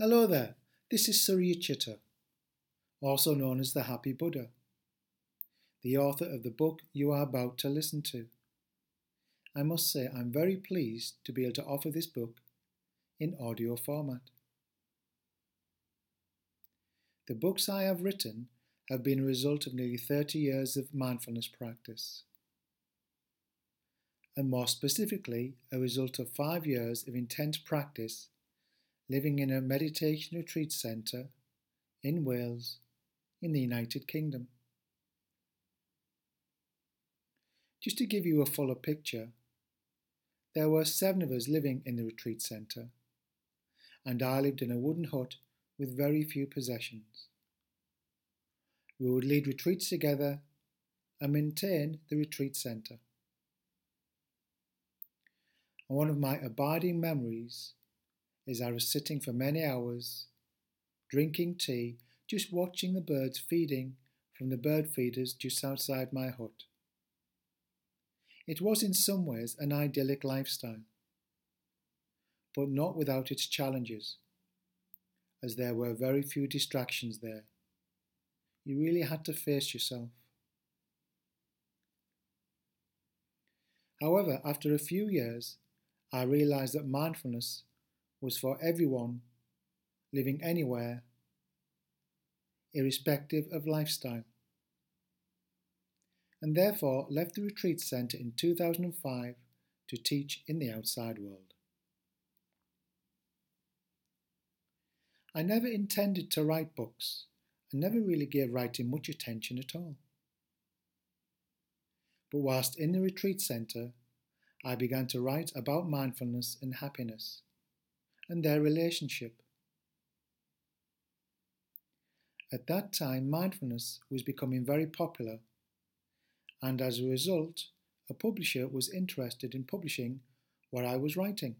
Hello there, this is Suryacitta, also known as the Happy Buddha, the author of the book you are about to listen to. I must say I'm very pleased to be able to offer this book in audio format. The books I have written have been a result of nearly 30 years of mindfulness practice, and more specifically, a result of five years of intense practice living in a meditation retreat centre in Wales, in the United Kingdom. Just to give you a fuller picture, there were seven of us living in the retreat centre, and I lived in a wooden hut with very few possessions. We would lead retreats together and maintain the retreat centre. One of my abiding memories as I was sitting for many hours, drinking tea, just watching the birds feeding from the bird feeders just outside my hut. It was in some ways an idyllic lifestyle, but not without its challenges, as there were very few distractions there. You really had to face yourself. However, after a few years, I realized that mindfulness was for everyone living anywhere, irrespective of lifestyle, and therefore left the retreat centre in 2005 to teach in the outside world. I never intended to write books and never really gave writing much attention at all. But whilst in the retreat centre, I began to write about mindfulness and happiness and their relationship. At that time, mindfulness was becoming very popular, and as a result, a publisher was interested in publishing what I was writing.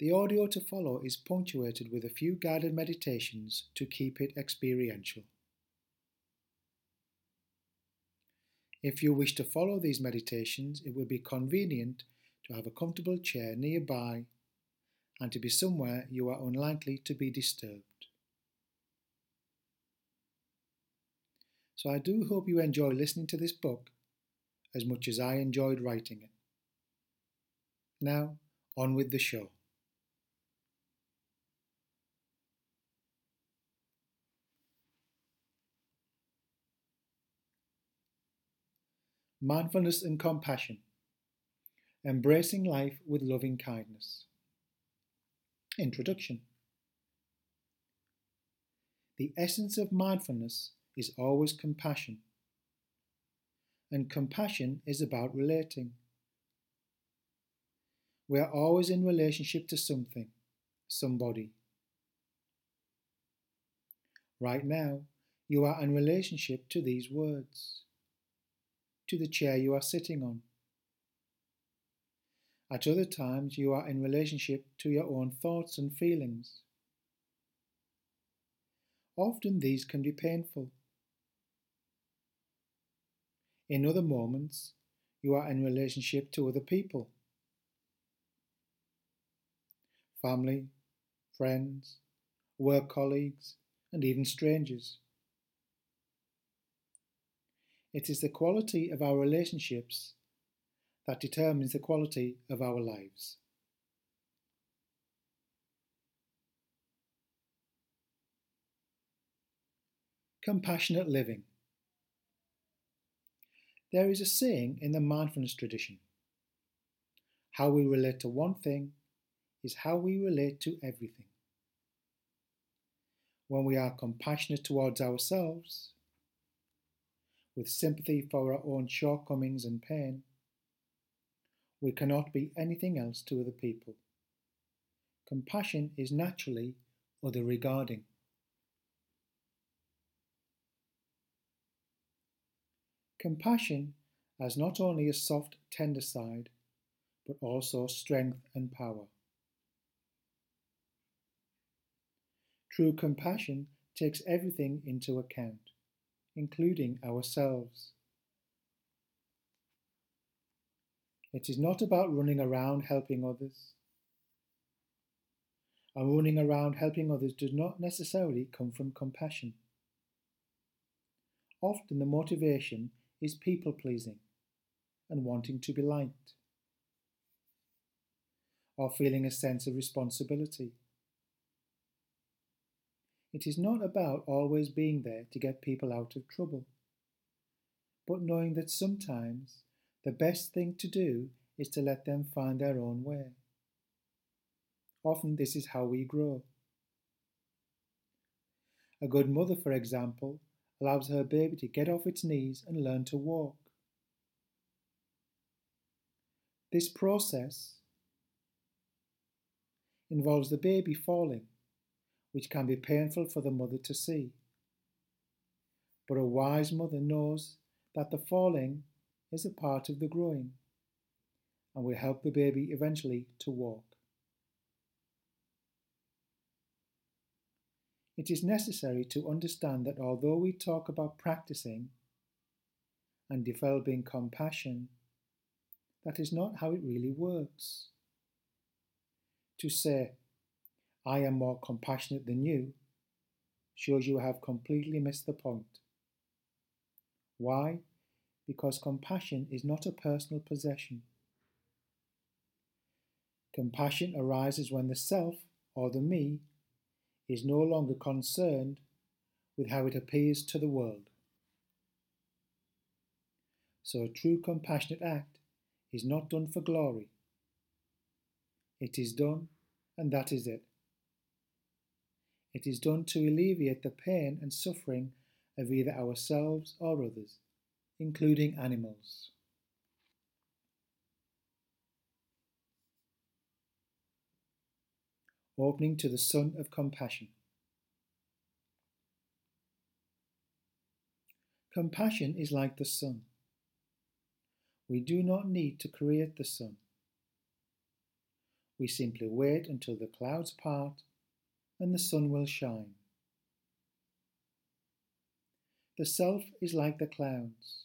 The audio to follow is punctuated with a few guided meditations to keep it experiential. If you wish to follow these meditations, it will be convenient to have a comfortable chair nearby and to be somewhere you are unlikely to be disturbed. So I do hope you enjoy listening to this book as much as I enjoyed writing it. Now, on with the show. Mindfulness and compassion, embracing life with loving kindness. Introduction The essence of mindfulness is always compassion, and compassion is about relating. We are always in relationship to something, somebody. Right now, you are in relationship to these words to the chair you are sitting on. At other times, you are in relationship to your own thoughts and feelings. Often these can be painful. In other moments, you are in relationship to other people. Family, friends, work colleagues, and even strangers. It is the quality of our relationships that determines the quality of our lives. Compassionate living. There is a saying in the mindfulness tradition how we relate to one thing is how we relate to everything. When we are compassionate towards ourselves, with sympathy for our own shortcomings and pain, we cannot be anything else to other people. Compassion is naturally other regarding. Compassion has not only a soft, tender side, but also strength and power. True compassion takes everything into account including ourselves. It is not about running around helping others. And running around helping others does not necessarily come from compassion. Often the motivation is people pleasing and wanting to be liked, or feeling a sense of responsibility. It is not about always being there to get people out of trouble, but knowing that sometimes the best thing to do is to let them find their own way. Often this is how we grow. A good mother, for example, allows her baby to get off its knees and learn to walk. This process involves the baby falling, which can be painful for the mother to see. But a wise mother knows that the falling is a part of the growing and will help the baby eventually to walk. It is necessary to understand that although we talk about practicing and developing compassion, that is not how it really works. To say, I am more compassionate than you, shows you have completely missed the point. Why? because compassion is not a personal possession. Compassion arises when the self, or the me, is no longer concerned with how it appears to the world. So a true compassionate act is not done for glory. It is done, and that is it. It is done to alleviate the pain and suffering of either ourselves or others including animals. Opening to the Sun of Compassion. Compassion is like the sun. We do not need to create the sun. We simply wait until the clouds part and the sun will shine. The self is like the clouds.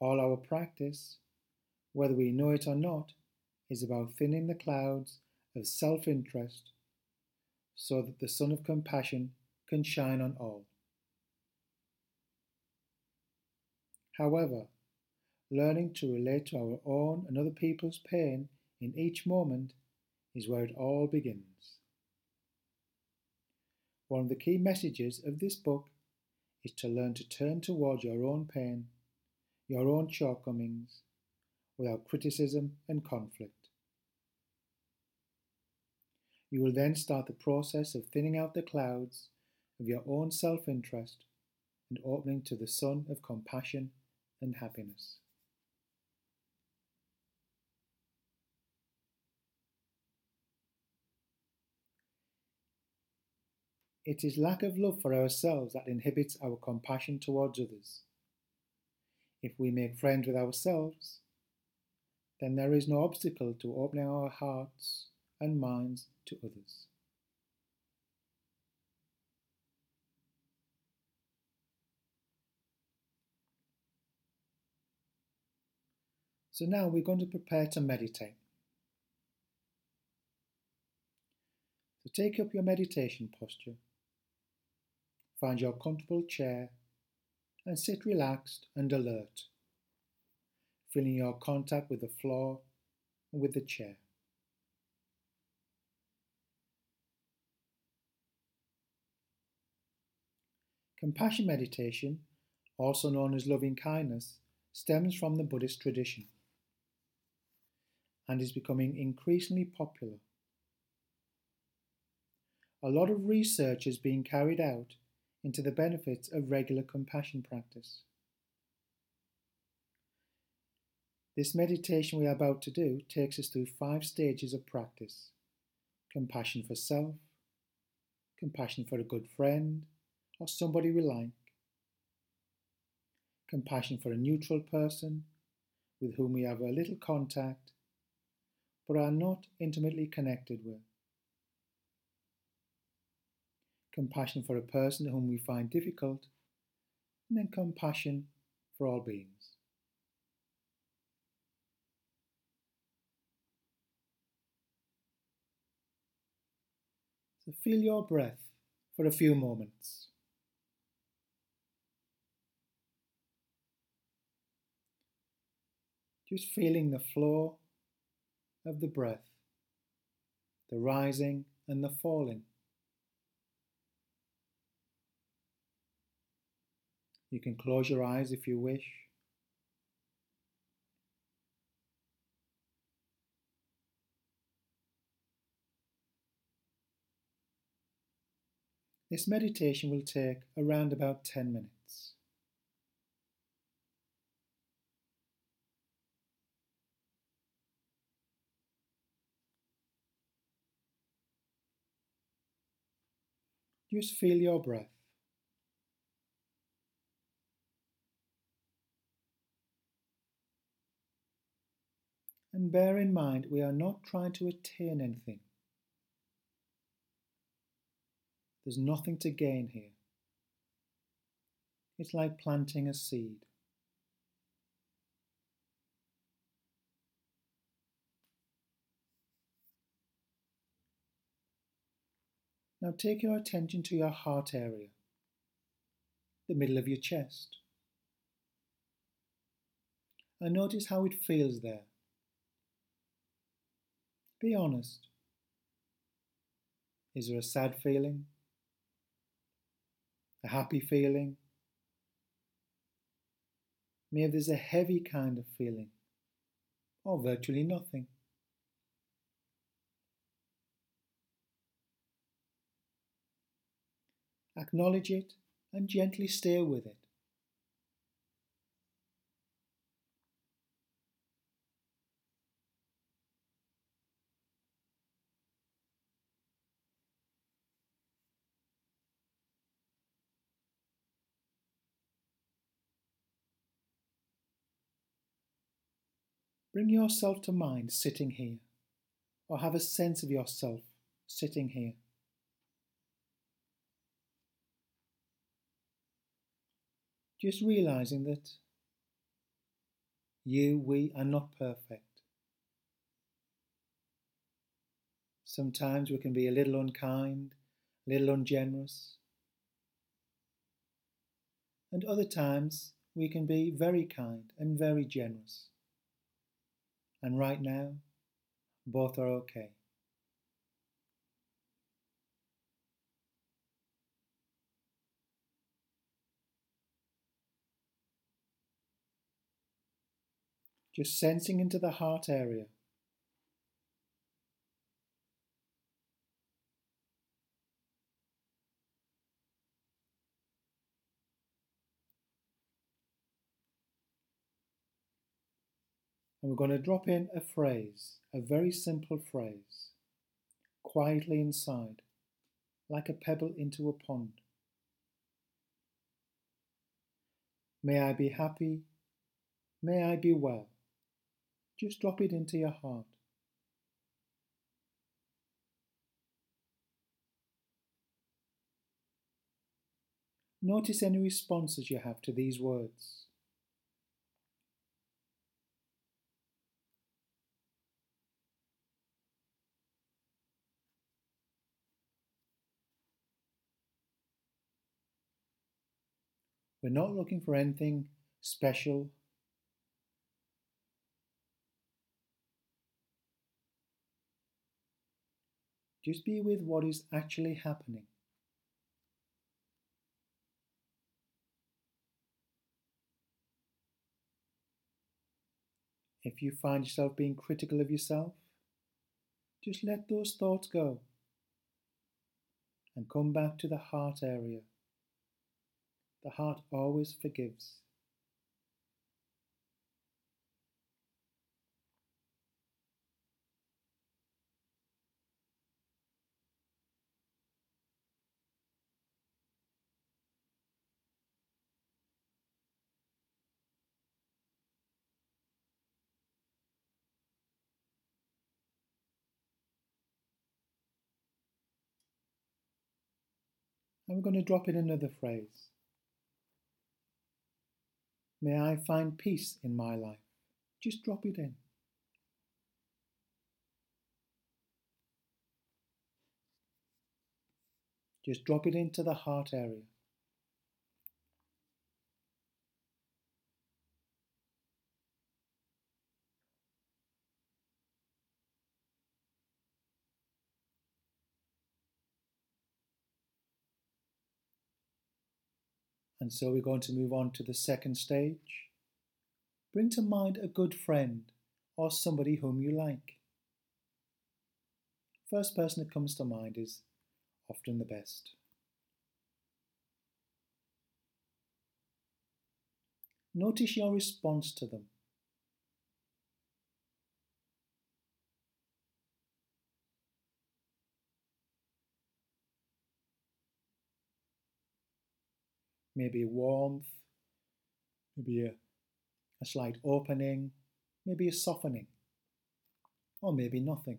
All our practice, whether we know it or not, is about thinning the clouds of self interest so that the sun of compassion can shine on all. However, learning to relate to our own and other people's pain in each moment is where it all begins. One of the key messages of this book is to learn to turn towards your own pain, your own shortcomings, without criticism and conflict. You will then start the process of thinning out the clouds of your own self interest and opening to the sun of compassion and happiness. It is lack of love for ourselves that inhibits our compassion towards others. If we make friends with ourselves, then there is no obstacle to opening our hearts and minds to others. So now we're going to prepare to meditate. So take up your meditation posture. Find your comfortable chair and sit relaxed and alert, feeling your contact with the floor and with the chair. Compassion meditation, also known as loving kindness, stems from the Buddhist tradition and is becoming increasingly popular. A lot of research is being carried out into the benefits of regular compassion practice. This meditation we are about to do takes us through five stages of practice. Compassion for self, compassion for a good friend or somebody we like, compassion for a neutral person with whom we have a little contact but are not intimately connected with compassion for a person whom we find difficult, and then compassion for all beings. So feel your breath for a few moments. Just feeling the flow of the breath, the rising and the falling. You can close your eyes if you wish. This meditation will take around about 10 minutes. Just feel your breath. And bear in mind, we are not trying to attain anything. There's nothing to gain here. It's like planting a seed. Now take your attention to your heart area, the middle of your chest. And notice how it feels there. Be honest. Is there a sad feeling? A happy feeling? Maybe there's a heavy kind of feeling, or virtually nothing. Acknowledge it and gently stay with it. Bring yourself to mind sitting here, or have a sense of yourself sitting here. Just realizing that you, we are not perfect. Sometimes we can be a little unkind, a little ungenerous. And other times we can be very kind and very generous. And right now, both are okay. just sensing into the heart area. And we're going to drop in a phrase, a very simple phrase, quietly inside, like a pebble into a pond. May I be happy. May I be well. Just drop it into your heart. Notice any responses you have to these words. We're not looking for anything special Just be with what is actually happening. If you find yourself being critical of yourself, just let those thoughts go and come back to the heart area. The heart always forgives. I'm going to drop in another phrase. May I find peace in my life. Just drop it in. Just drop it into the heart area. And so we're going to move on to the second stage. Bring to mind a good friend or somebody whom you like. First person that comes to mind is often the best. Notice your response to them. Maybe warmth, maybe a, a slight opening, maybe a softening, or maybe nothing.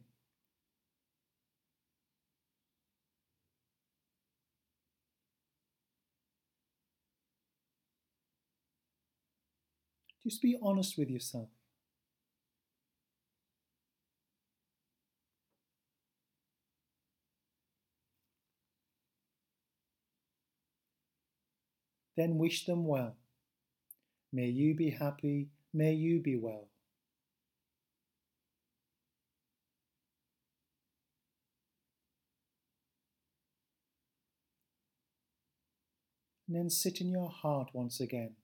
Just be honest with yourself. Then wish them well. May you be happy, may you be well. And then sit in your heart once again.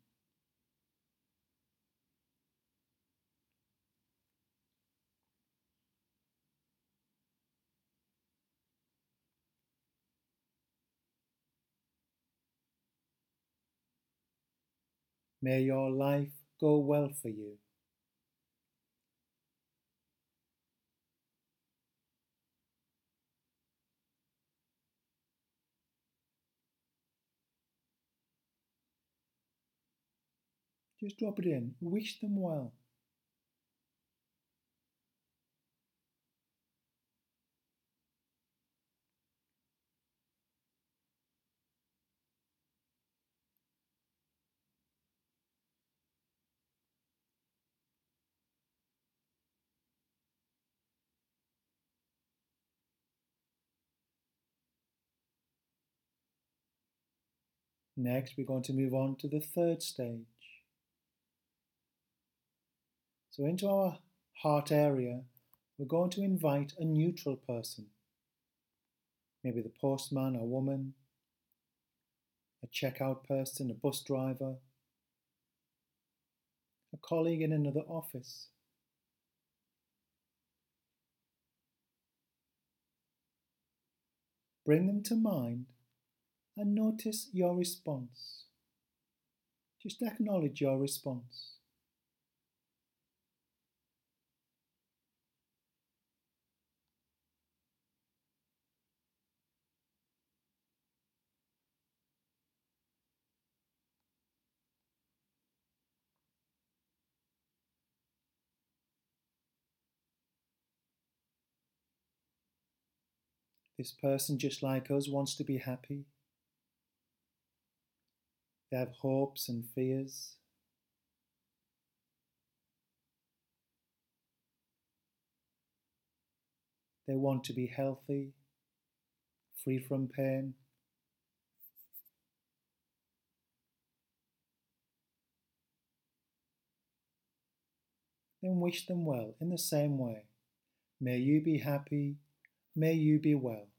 May your life go well for you. Just drop it in. Wish them well. Next, we're going to move on to the third stage. So into our heart area, we're going to invite a neutral person. Maybe the postman or woman, a checkout person, a bus driver, a colleague in another office. Bring them to mind and notice your response. Just acknowledge your response. This person, just like us, wants to be happy. They have hopes and fears. They want to be healthy, free from pain. Then wish them well in the same way. May you be happy, may you be well.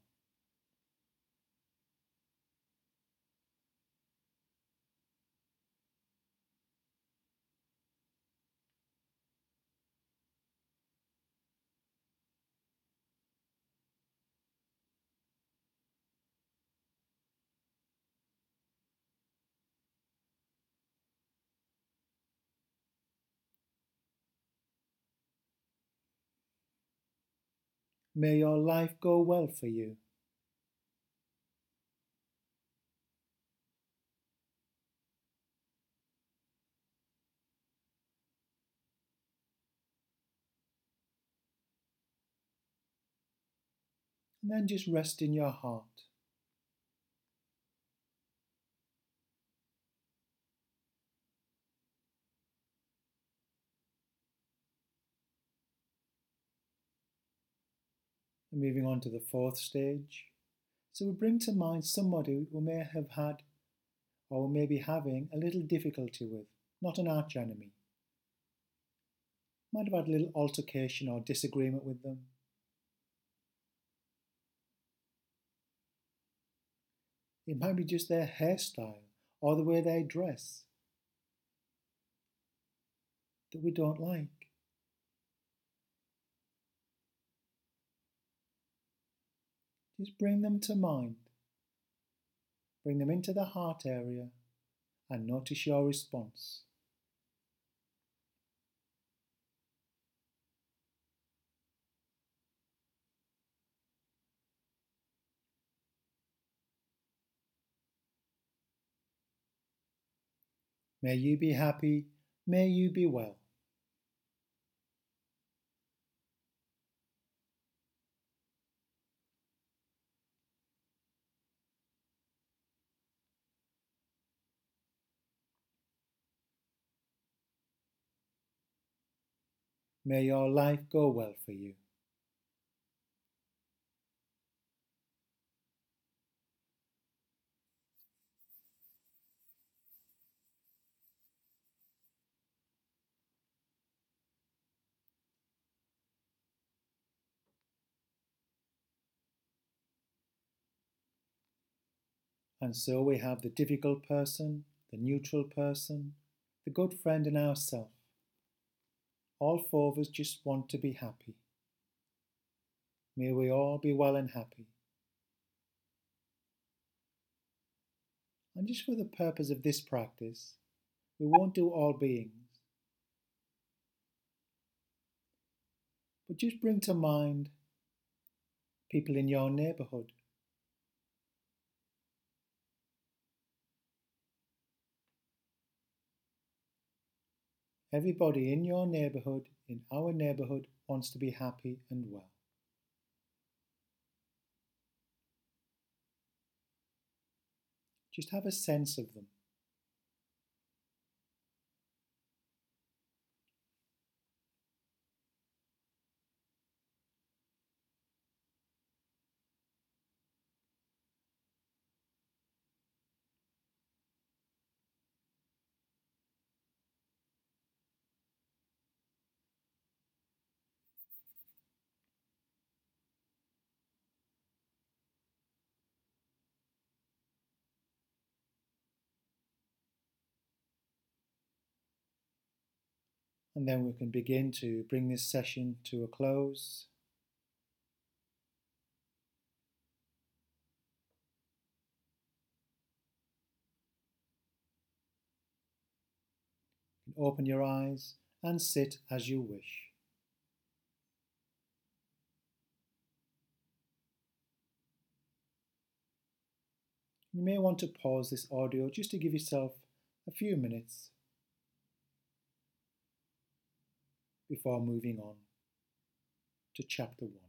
May your life go well for you. And then just rest in your heart. Moving on to the fourth stage. So we bring to mind somebody who may have had or may be having a little difficulty with, not an arch enemy. Might have had a little altercation or disagreement with them. It might be just their hairstyle or the way they dress that we don't like. Just bring them to mind. Bring them into the heart area and notice your response. May you be happy, may you be well. May your life go well for you. And so we have the difficult person, the neutral person, the good friend, and ourself. All four of us just want to be happy. May we all be well and happy. And just for the purpose of this practice, we won't do all beings. But just bring to mind people in your neighbourhood. Everybody in your neighbourhood, in our neighbourhood, wants to be happy and well. Just have a sense of them. And then we can begin to bring this session to a close. Open your eyes and sit as you wish. You may want to pause this audio just to give yourself a few minutes before moving on to chapter 1.